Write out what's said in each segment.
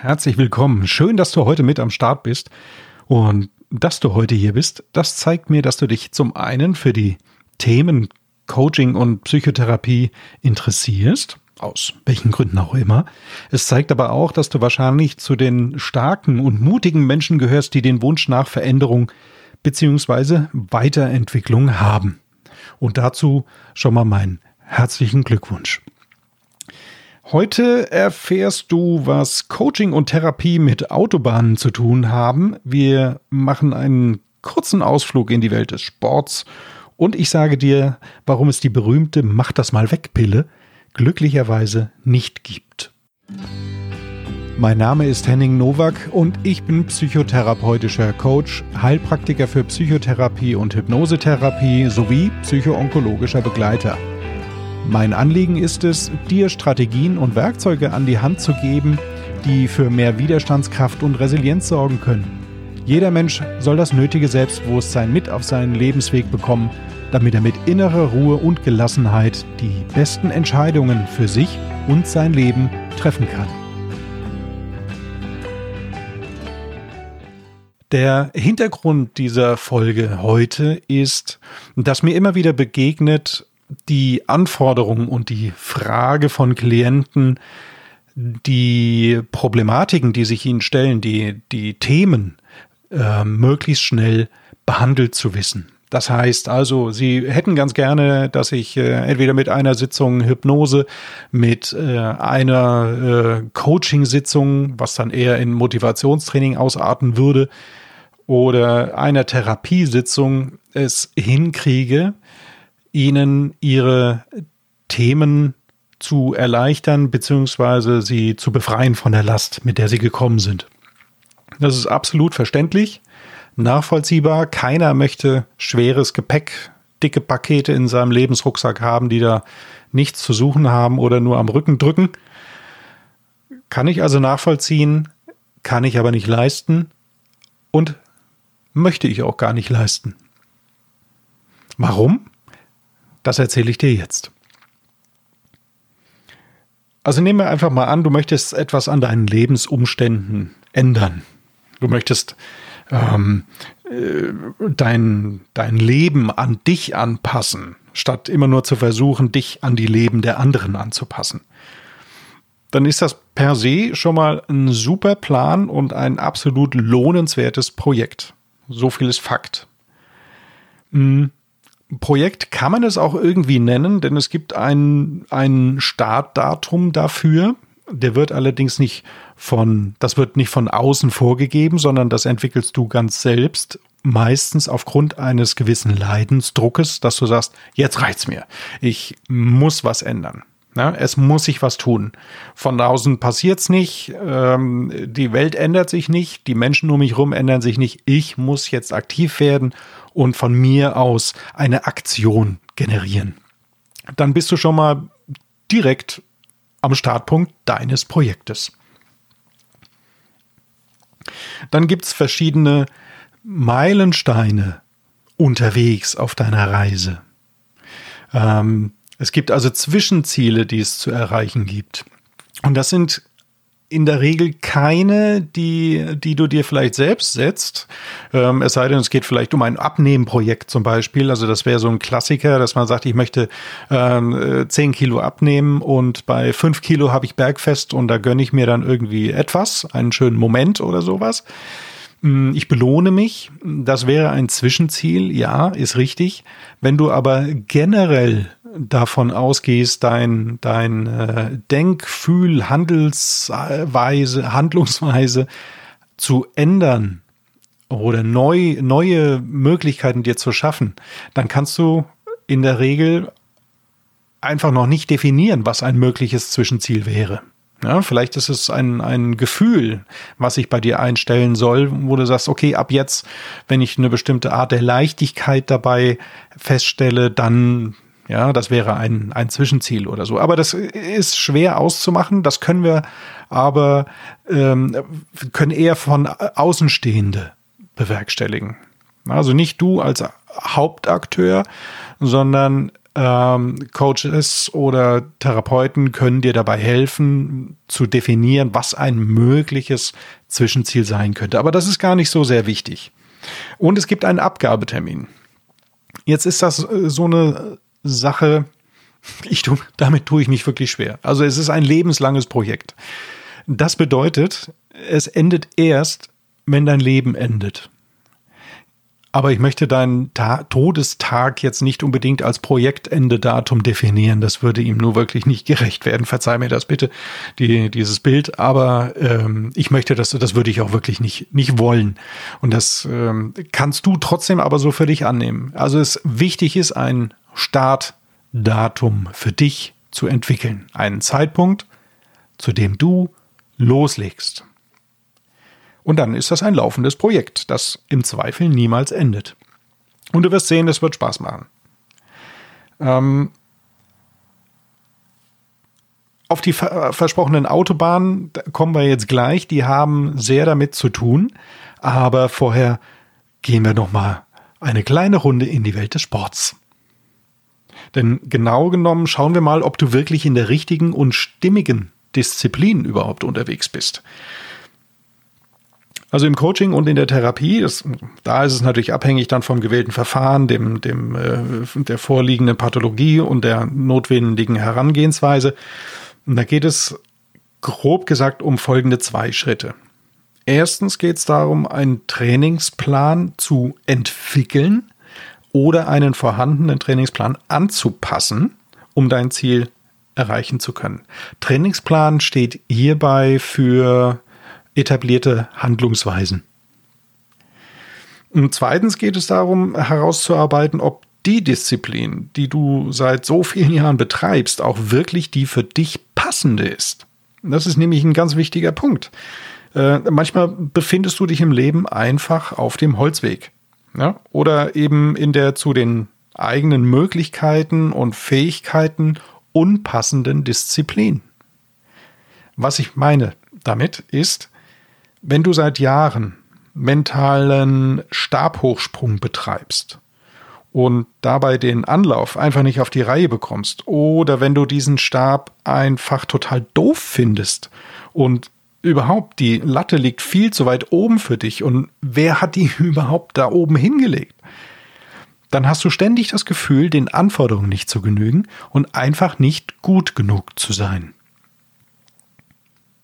Herzlich willkommen. Schön, dass du heute mit am Start bist. Und dass du heute hier bist, das zeigt mir, dass du dich zum einen für die Themen Coaching und Psychotherapie interessierst, aus welchen Gründen auch immer. Es zeigt aber auch, dass du wahrscheinlich zu den starken und mutigen Menschen gehörst, die den Wunsch nach Veränderung bzw. Weiterentwicklung haben. Und dazu schon mal meinen herzlichen Glückwunsch. Heute erfährst du, was Coaching und Therapie mit Autobahnen zu tun haben. Wir machen einen kurzen Ausflug in die Welt des Sports und ich sage dir, warum es die berühmte Mach das mal weg Pille glücklicherweise nicht gibt. Mein Name ist Henning Nowak und ich bin psychotherapeutischer Coach, Heilpraktiker für Psychotherapie und Hypnosetherapie sowie psychoonkologischer Begleiter. Mein Anliegen ist es, dir Strategien und Werkzeuge an die Hand zu geben, die für mehr Widerstandskraft und Resilienz sorgen können. Jeder Mensch soll das nötige Selbstbewusstsein mit auf seinen Lebensweg bekommen, damit er mit innerer Ruhe und Gelassenheit die besten Entscheidungen für sich und sein Leben treffen kann. Der Hintergrund dieser Folge heute ist, dass mir immer wieder begegnet, die Anforderungen und die Frage von Klienten, die Problematiken, die sich ihnen stellen, die, die Themen äh, möglichst schnell behandelt zu wissen. Das heißt also, Sie hätten ganz gerne, dass ich äh, entweder mit einer Sitzung Hypnose, mit äh, einer äh, Coaching-Sitzung, was dann eher in Motivationstraining ausarten würde, oder einer Therapiesitzung es hinkriege, ihnen ihre Themen zu erleichtern beziehungsweise sie zu befreien von der Last, mit der sie gekommen sind. Das ist absolut verständlich, nachvollziehbar. Keiner möchte schweres Gepäck, dicke Pakete in seinem Lebensrucksack haben, die da nichts zu suchen haben oder nur am Rücken drücken. Kann ich also nachvollziehen, kann ich aber nicht leisten und möchte ich auch gar nicht leisten. Warum? Das erzähle ich dir jetzt. Also nehmen wir einfach mal an, du möchtest etwas an deinen Lebensumständen ändern. Du möchtest ähm, äh, dein, dein Leben an dich anpassen, statt immer nur zu versuchen, dich an die Leben der anderen anzupassen. Dann ist das per se schon mal ein super Plan und ein absolut lohnenswertes Projekt. So viel ist Fakt. Hm. Projekt kann man es auch irgendwie nennen, denn es gibt ein, ein Startdatum dafür. Der wird allerdings nicht von, das wird nicht von außen vorgegeben, sondern das entwickelst du ganz selbst, meistens aufgrund eines gewissen Leidensdruckes, dass du sagst, jetzt reicht's mir. Ich muss was ändern. Ja, es muss sich was tun. Von außen passiert's nicht, ähm, die Welt ändert sich nicht, die Menschen um mich herum ändern sich nicht. Ich muss jetzt aktiv werden und von mir aus eine Aktion generieren. Dann bist du schon mal direkt am Startpunkt deines Projektes. Dann gibt es verschiedene Meilensteine unterwegs auf deiner Reise. Ähm, es gibt also Zwischenziele, die es zu erreichen gibt. Und das sind in der Regel keine, die, die du dir vielleicht selbst setzt. Ähm, es sei denn, es geht vielleicht um ein Abnehmprojekt zum Beispiel. Also das wäre so ein Klassiker, dass man sagt, ich möchte ähm, 10 Kilo abnehmen und bei 5 Kilo habe ich Bergfest und da gönne ich mir dann irgendwie etwas, einen schönen Moment oder sowas. Hm, ich belohne mich. Das wäre ein Zwischenziel. Ja, ist richtig. Wenn du aber generell davon ausgehst, dein, dein äh, Denkfühl, Handelsweise, Handlungsweise zu ändern oder neu, neue Möglichkeiten dir zu schaffen, dann kannst du in der Regel einfach noch nicht definieren, was ein mögliches Zwischenziel wäre. Ja, vielleicht ist es ein, ein Gefühl, was sich bei dir einstellen soll, wo du sagst, okay, ab jetzt, wenn ich eine bestimmte Art der Leichtigkeit dabei feststelle, dann ja, das wäre ein, ein Zwischenziel oder so. Aber das ist schwer auszumachen. Das können wir aber ähm, können eher von Außenstehende bewerkstelligen. Also nicht du als Hauptakteur, sondern ähm, Coaches oder Therapeuten können dir dabei helfen, zu definieren, was ein mögliches Zwischenziel sein könnte. Aber das ist gar nicht so sehr wichtig. Und es gibt einen Abgabetermin. Jetzt ist das äh, so eine Sache, ich tu, damit tue ich mich wirklich schwer. Also es ist ein lebenslanges Projekt. Das bedeutet, es endet erst, wenn dein Leben endet. Aber ich möchte deinen Ta Todestag jetzt nicht unbedingt als Projektendedatum definieren. Das würde ihm nur wirklich nicht gerecht werden. Verzeih mir das bitte, die, dieses Bild. Aber ähm, ich möchte das, das würde ich auch wirklich nicht, nicht wollen. Und das ähm, kannst du trotzdem aber so für dich annehmen. Also es wichtig ist, ein Startdatum für dich zu entwickeln. Einen Zeitpunkt, zu dem du loslegst. Und dann ist das ein laufendes Projekt, das im Zweifel niemals endet. Und du wirst sehen, es wird Spaß machen. Ähm, auf die ver versprochenen Autobahnen kommen wir jetzt gleich. Die haben sehr damit zu tun. Aber vorher gehen wir noch mal eine kleine Runde in die Welt des Sports. Denn genau genommen schauen wir mal, ob du wirklich in der richtigen und stimmigen Disziplin überhaupt unterwegs bist. Also im Coaching und in der Therapie, das, da ist es natürlich abhängig dann vom gewählten Verfahren, dem, dem, äh, der vorliegenden Pathologie und der notwendigen Herangehensweise. Und da geht es grob gesagt um folgende zwei Schritte. Erstens geht es darum, einen Trainingsplan zu entwickeln oder einen vorhandenen Trainingsplan anzupassen, um dein Ziel erreichen zu können. Trainingsplan steht hierbei für etablierte Handlungsweisen. Und zweitens geht es darum, herauszuarbeiten, ob die Disziplin, die du seit so vielen Jahren betreibst, auch wirklich die für dich passende ist. Das ist nämlich ein ganz wichtiger Punkt. Äh, manchmal befindest du dich im Leben einfach auf dem Holzweg. Ja? Oder eben in der zu den eigenen Möglichkeiten und Fähigkeiten unpassenden Disziplin. Was ich meine damit ist, wenn du seit Jahren mentalen Stabhochsprung betreibst und dabei den Anlauf einfach nicht auf die Reihe bekommst oder wenn du diesen Stab einfach total doof findest und überhaupt die Latte liegt viel zu weit oben für dich und wer hat die überhaupt da oben hingelegt? Dann hast du ständig das Gefühl, den Anforderungen nicht zu genügen und einfach nicht gut genug zu sein.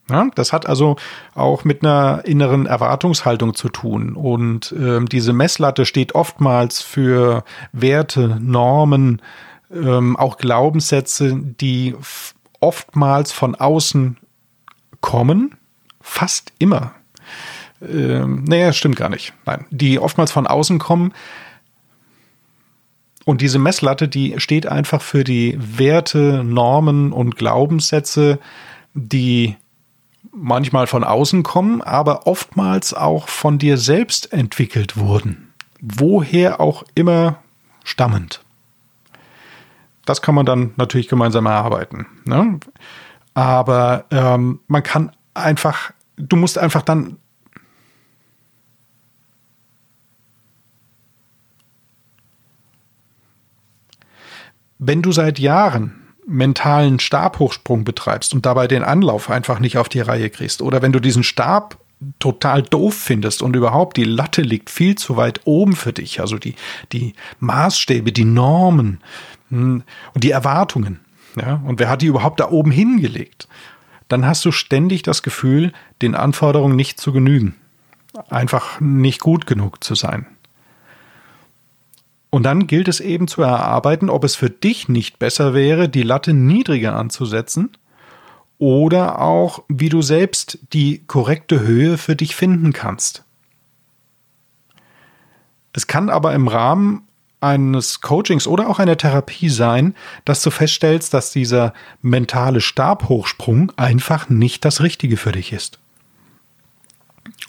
Ja, das hat also auch mit einer inneren Erwartungshaltung zu tun. Und ähm, diese Messlatte steht oftmals für Werte, Normen, ähm, auch Glaubenssätze, die oftmals von außen kommen, fast immer. Ähm, naja, stimmt gar nicht. Nein, die oftmals von außen kommen. Und diese Messlatte, die steht einfach für die Werte, Normen und Glaubenssätze, die manchmal von außen kommen, aber oftmals auch von dir selbst entwickelt wurden. Woher auch immer stammend. Das kann man dann natürlich gemeinsam erarbeiten. Ne? Aber ähm, man kann einfach, du musst einfach dann wenn du seit Jahren mentalen Stabhochsprung betreibst und dabei den Anlauf einfach nicht auf die Reihe kriegst, oder wenn du diesen Stab total doof findest und überhaupt die Latte liegt viel zu weit oben für dich, also die, die Maßstäbe, die Normen hm, und die Erwartungen, ja, und wer hat die überhaupt da oben hingelegt, dann hast du ständig das Gefühl, den Anforderungen nicht zu genügen, einfach nicht gut genug zu sein. Und dann gilt es eben zu erarbeiten, ob es für dich nicht besser wäre, die Latte niedriger anzusetzen oder auch, wie du selbst die korrekte Höhe für dich finden kannst. Es kann aber im Rahmen eines Coachings oder auch einer Therapie sein, dass du feststellst, dass dieser mentale Stabhochsprung einfach nicht das Richtige für dich ist.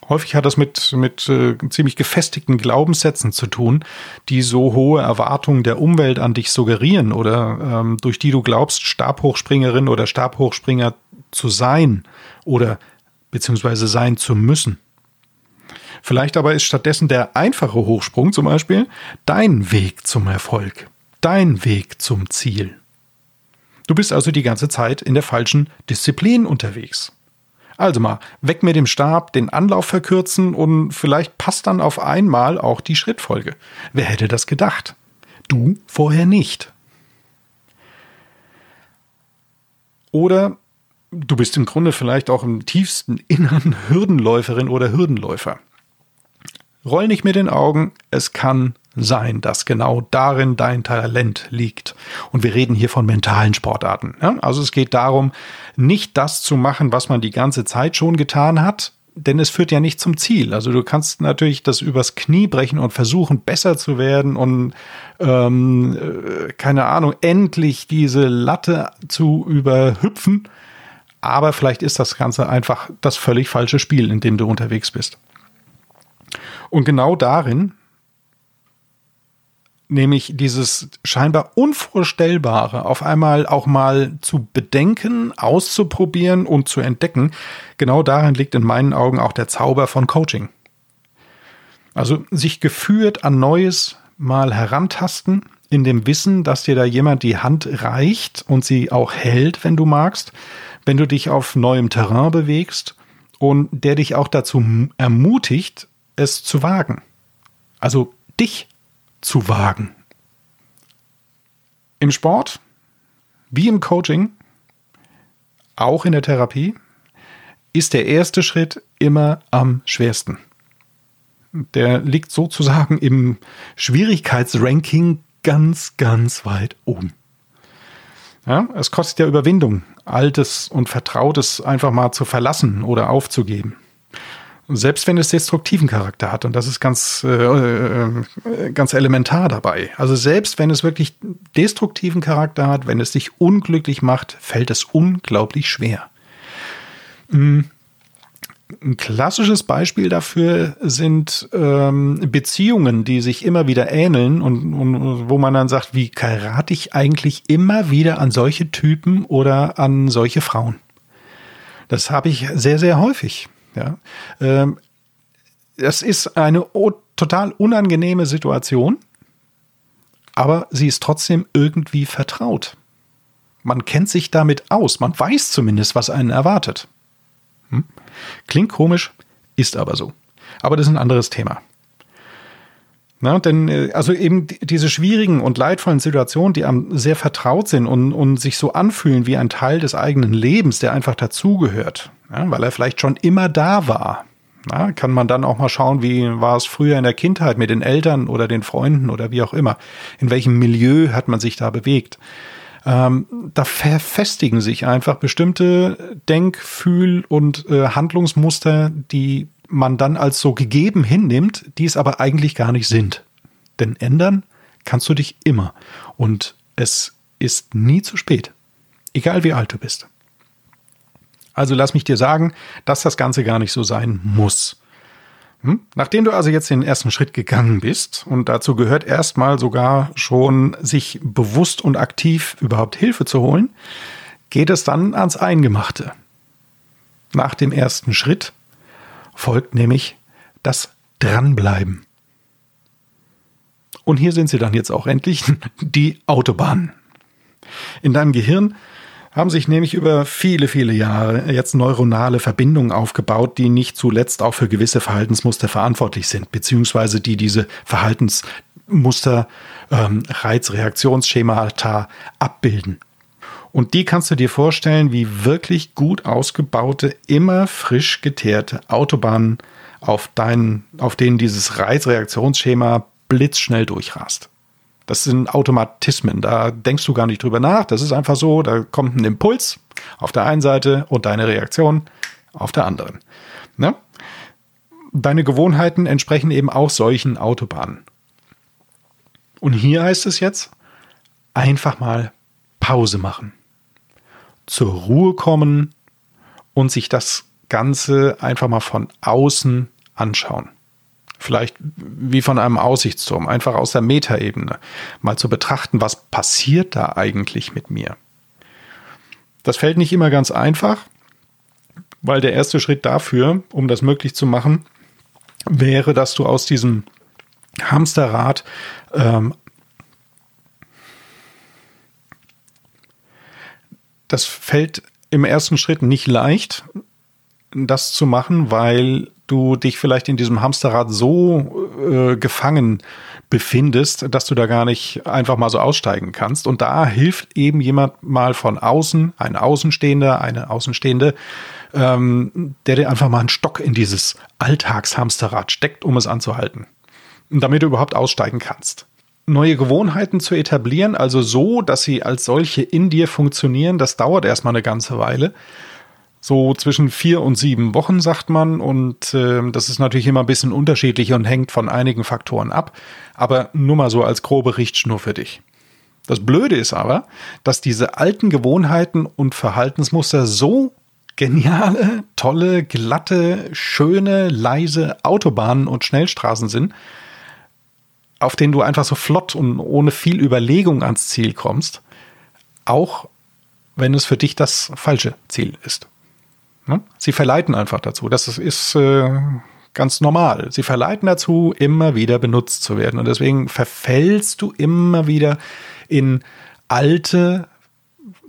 Häufig hat das mit, mit äh, ziemlich gefestigten Glaubenssätzen zu tun, die so hohe Erwartungen der Umwelt an dich suggerieren oder ähm, durch die du glaubst, Stabhochspringerin oder Stabhochspringer zu sein oder beziehungsweise sein zu müssen. Vielleicht aber ist stattdessen der einfache Hochsprung zum Beispiel dein Weg zum Erfolg. dein Weg zum Ziel. Du bist also die ganze Zeit in der falschen Disziplin unterwegs. Also mal weg mit dem Stab, den Anlauf verkürzen und vielleicht passt dann auf einmal auch die Schrittfolge. Wer hätte das gedacht? Du vorher nicht. Oder du bist im Grunde vielleicht auch im tiefsten Innern Hürdenläuferin oder Hürdenläufer. Roll nicht mit den Augen, es kann sein, dass genau darin dein Talent liegt. Und wir reden hier von mentalen Sportarten. Ja? Also es geht darum, nicht das zu machen, was man die ganze Zeit schon getan hat, denn es führt ja nicht zum Ziel. Also du kannst natürlich das übers Knie brechen und versuchen, besser zu werden und ähm, äh, keine Ahnung, endlich diese Latte zu überhüpfen. Aber vielleicht ist das Ganze einfach das völlig falsche Spiel, in dem du unterwegs bist. Und genau darin nämlich dieses scheinbar Unvorstellbare auf einmal auch mal zu bedenken, auszuprobieren und zu entdecken, genau darin liegt in meinen Augen auch der Zauber von Coaching. Also sich geführt an Neues mal herantasten, in dem Wissen, dass dir da jemand die Hand reicht und sie auch hält, wenn du magst, wenn du dich auf neuem Terrain bewegst und der dich auch dazu ermutigt, es zu wagen. Also dich zu wagen. Im Sport, wie im Coaching, auch in der Therapie, ist der erste Schritt immer am schwersten. Der liegt sozusagen im Schwierigkeitsranking ganz, ganz weit oben. Ja, es kostet ja Überwindung, Altes und Vertrautes einfach mal zu verlassen oder aufzugeben. Selbst wenn es destruktiven Charakter hat. Und das ist ganz, äh, äh, ganz elementar dabei. Also selbst wenn es wirklich destruktiven Charakter hat, wenn es dich unglücklich macht, fällt es unglaublich schwer. Mhm. Ein klassisches Beispiel dafür sind ähm, Beziehungen, die sich immer wieder ähneln und, und wo man dann sagt, wie gerate ich eigentlich immer wieder an solche Typen oder an solche Frauen? Das habe ich sehr, sehr häufig. Ja. Ähm, das ist eine total unangenehme Situation, aber sie ist trotzdem irgendwie vertraut. Man kennt sich damit aus, man weiß zumindest, was einen erwartet. Hm? Klingt komisch, ist aber so. Aber das ist ein anderes Thema. Na, denn äh, also eben diese schwierigen und leidvollen Situationen, die einem sehr vertraut sind und, und sich so anfühlen wie ein Teil des eigenen Lebens, der einfach dazugehört, ja, weil er vielleicht schon immer da war. Na, kann man dann auch mal schauen, wie war es früher in der Kindheit mit den Eltern oder den Freunden oder wie auch immer. In welchem Milieu hat man sich da bewegt? Ähm, da verfestigen sich einfach bestimmte Denk-, Fühl- und äh, Handlungsmuster, die man dann als so gegeben hinnimmt, die es aber eigentlich gar nicht sind. Denn ändern kannst du dich immer. Und es ist nie zu spät. Egal wie alt du bist. Also lass mich dir sagen, dass das Ganze gar nicht so sein muss. Hm? Nachdem du also jetzt den ersten Schritt gegangen bist, und dazu gehört erstmal sogar schon, sich bewusst und aktiv überhaupt Hilfe zu holen, geht es dann ans Eingemachte. Nach dem ersten Schritt folgt nämlich das Dranbleiben. Und hier sind sie dann jetzt auch endlich, die Autobahnen. In deinem Gehirn haben sich nämlich über viele, viele Jahre jetzt neuronale Verbindungen aufgebaut, die nicht zuletzt auch für gewisse Verhaltensmuster verantwortlich sind, beziehungsweise die diese Verhaltensmuster, ähm, Reizreaktionsschemata abbilden. Und die kannst du dir vorstellen, wie wirklich gut ausgebaute, immer frisch geteerte Autobahnen, auf, deinen, auf denen dieses Reizreaktionsschema blitzschnell durchrast. Das sind Automatismen, da denkst du gar nicht drüber nach. Das ist einfach so, da kommt ein Impuls auf der einen Seite und deine Reaktion auf der anderen. Ne? Deine Gewohnheiten entsprechen eben auch solchen Autobahnen. Und hier heißt es jetzt, einfach mal Pause machen, zur Ruhe kommen und sich das Ganze einfach mal von außen anschauen. Vielleicht wie von einem Aussichtsturm, einfach aus der Metaebene, mal zu betrachten, was passiert da eigentlich mit mir. Das fällt nicht immer ganz einfach, weil der erste Schritt dafür, um das möglich zu machen, wäre, dass du aus diesem Hamsterrad ähm, Das fällt im ersten Schritt nicht leicht, das zu machen, weil du dich vielleicht in diesem Hamsterrad so äh, gefangen befindest, dass du da gar nicht einfach mal so aussteigen kannst. Und da hilft eben jemand mal von außen, ein Außenstehender, eine Außenstehende, ähm, der dir einfach mal einen Stock in dieses Alltagshamsterrad steckt, um es anzuhalten. Damit du überhaupt aussteigen kannst. Neue Gewohnheiten zu etablieren, also so, dass sie als solche in dir funktionieren, das dauert erstmal eine ganze Weile so zwischen vier und sieben Wochen, sagt man. Und äh, das ist natürlich immer ein bisschen unterschiedlich und hängt von einigen Faktoren ab. Aber nur mal so als grobe Richtschnur für dich. Das Blöde ist aber, dass diese alten Gewohnheiten und Verhaltensmuster so geniale, tolle, glatte, schöne, leise Autobahnen und Schnellstraßen sind, auf denen du einfach so flott und ohne viel Überlegung ans Ziel kommst, auch wenn es für dich das falsche Ziel ist. Ne? Sie verleiten einfach dazu. Das ist äh, ganz normal. Sie verleiten dazu, immer wieder benutzt zu werden. Und deswegen verfällst du immer wieder in alte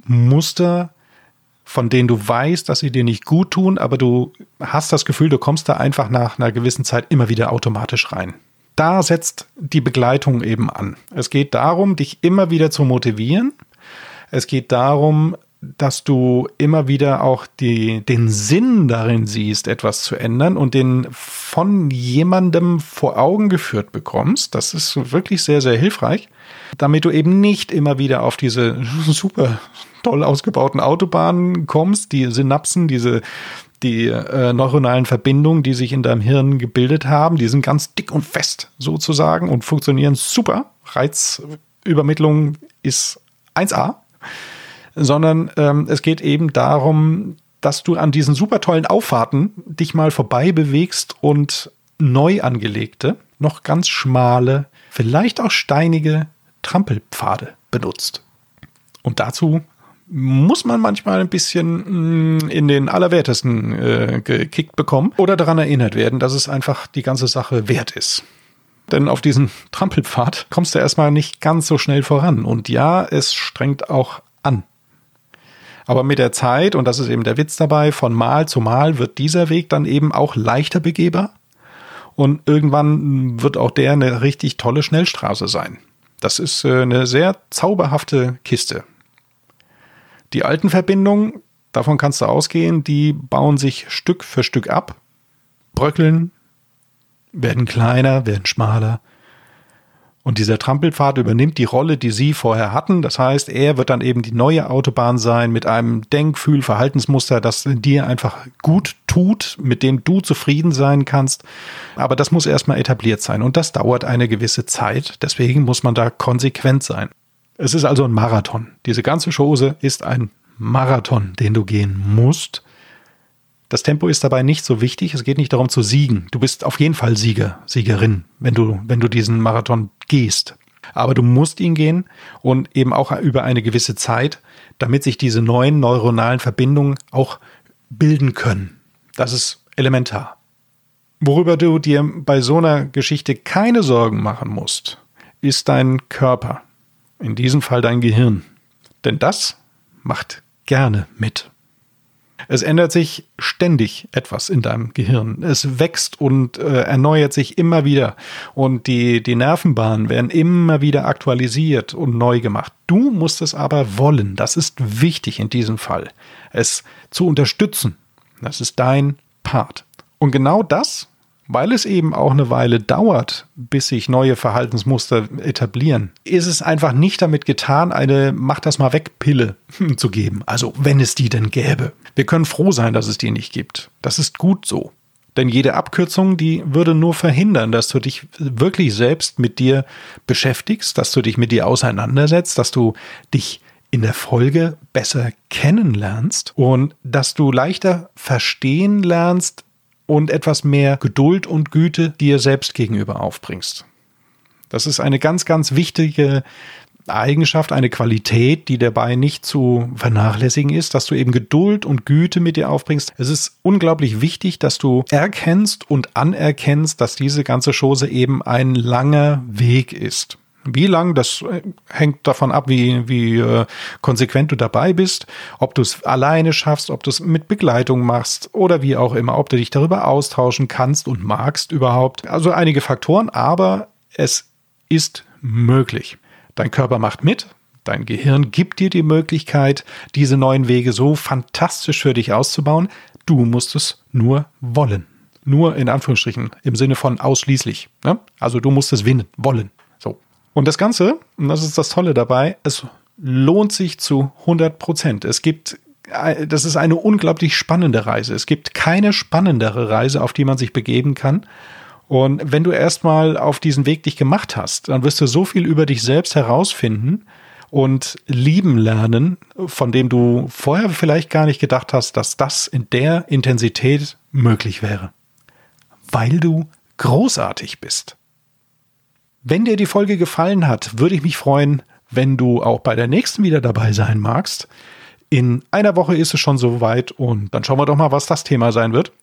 Muster, von denen du weißt, dass sie dir nicht gut tun, aber du hast das Gefühl, du kommst da einfach nach einer gewissen Zeit immer wieder automatisch rein. Da setzt die Begleitung eben an. Es geht darum, dich immer wieder zu motivieren. Es geht darum, dass du immer wieder auch die, den Sinn darin siehst, etwas zu ändern und den von jemandem vor Augen geführt bekommst. Das ist wirklich sehr, sehr hilfreich, damit du eben nicht immer wieder auf diese super toll ausgebauten Autobahnen kommst, die Synapsen, diese die äh, neuronalen Verbindungen, die sich in deinem Hirn gebildet haben, die sind ganz dick und fest sozusagen und funktionieren super. Reizübermittlung ist 1A sondern ähm, es geht eben darum, dass du an diesen super tollen Auffahrten dich mal vorbei bewegst und neu angelegte, noch ganz schmale, vielleicht auch steinige Trampelpfade benutzt. Und dazu muss man manchmal ein bisschen mm, in den Allerwertesten äh, gekickt bekommen oder daran erinnert werden, dass es einfach die ganze Sache wert ist. Denn auf diesen Trampelpfad kommst du erstmal nicht ganz so schnell voran. Und ja, es strengt auch an. Aber mit der Zeit, und das ist eben der Witz dabei, von Mal zu Mal wird dieser Weg dann eben auch leichter begehbar. Und irgendwann wird auch der eine richtig tolle Schnellstraße sein. Das ist äh, eine sehr zauberhafte Kiste. Die alten Verbindungen, davon kannst du ausgehen, die bauen sich Stück für Stück ab, bröckeln, werden kleiner, werden schmaler, und dieser Trampelpfad übernimmt die Rolle, die Sie vorher hatten. Das heißt, er wird dann eben die neue Autobahn sein mit einem Denkfühl, Verhaltensmuster, das dir einfach gut tut, mit dem du zufrieden sein kannst. Aber das muss erstmal etabliert sein und das dauert eine gewisse Zeit. Deswegen muss man da konsequent sein. Es ist also ein Marathon. Diese ganze Chose ist ein Marathon, den du gehen musst. Das Tempo ist dabei nicht so wichtig. Es geht nicht darum zu siegen. Du bist auf jeden Fall Sieger, Siegerin, wenn du, wenn du diesen Marathon gehst. Aber du musst ihn gehen und eben auch über eine gewisse Zeit, damit sich diese neuen neuronalen Verbindungen auch bilden können. Das ist elementar. Worüber du dir bei so einer Geschichte keine Sorgen machen musst, ist dein Körper. In diesem Fall dein Gehirn. Denn das macht gerne mit. Es ändert sich ständig etwas in deinem Gehirn. Es wächst und äh, erneuert sich immer wieder. Und die, die Nervenbahnen werden immer wieder aktualisiert und neu gemacht. Du musst es aber wollen. Das ist wichtig in diesem Fall. Es zu unterstützen. Das ist dein Part. Und genau das weil es eben auch eine Weile dauert, bis sich neue Verhaltensmuster etablieren, ist es einfach nicht damit getan, eine Mach das mal weg Pille zu geben. Also wenn es die denn gäbe. Wir können froh sein, dass es die nicht gibt. Das ist gut so. Denn jede Abkürzung, die würde nur verhindern, dass du dich wirklich selbst mit dir beschäftigst, dass du dich mit dir auseinandersetzt, dass du dich in der Folge besser kennenlernst und dass du leichter verstehen lernst, und etwas mehr Geduld und Güte dir selbst gegenüber aufbringst. Das ist eine ganz, ganz wichtige Eigenschaft, eine Qualität, die dabei nicht zu vernachlässigen ist, dass du eben Geduld und Güte mit dir aufbringst. Es ist unglaublich wichtig, dass du erkennst und anerkennst, dass diese ganze Chose eben ein langer Weg ist. Wie lang, das äh, hängt davon ab, wie, wie äh, konsequent du dabei bist, ob du es alleine schaffst, ob du es mit Begleitung machst oder wie auch immer, ob du dich darüber austauschen kannst und magst überhaupt. Also einige Faktoren, aber es ist möglich. Dein Körper macht mit, dein Gehirn gibt dir die Möglichkeit, diese neuen Wege so fantastisch für dich auszubauen. Du musst es nur wollen. Nur in Anführungsstrichen, im Sinne von ausschließlich. Ne? Also du musst es winnen, wollen. Und das Ganze, und das ist das Tolle dabei, es lohnt sich zu 100 Prozent. Es gibt äh, das ist eine unglaublich spannende Reise. Es gibt keine spannendere Reise, auf die man sich begeben kann. Und wenn du erstmal auf diesen Weg dich gemacht hast, dann wirst du so viel über dich selbst herausfinden und lieben lernen, von dem du vorher vielleicht gar nicht gedacht hast, dass das in der Intensität möglich wäre. Weil du großartig bist. Wenn dir die Folge gefallen hat, würde ich mich freuen, wenn du auch bei der nächsten wieder dabei sein magst. In einer Woche ist es schon soweit und dann schauen wir doch mal, was das Thema sein wird.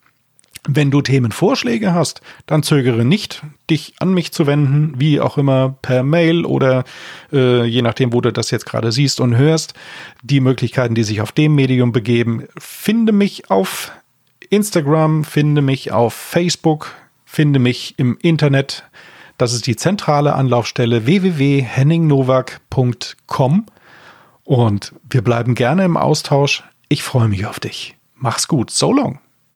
Wenn du Themenvorschläge hast, dann zögere nicht, dich an mich zu wenden, wie auch immer per Mail oder äh, je nachdem, wo du das jetzt gerade siehst und hörst. Die Möglichkeiten, die sich auf dem Medium begeben, finde mich auf Instagram, finde mich auf Facebook, finde mich im Internet. Das ist die zentrale Anlaufstelle www.henningnowak.com und wir bleiben gerne im Austausch. Ich freue mich auf dich. Mach's gut. So long.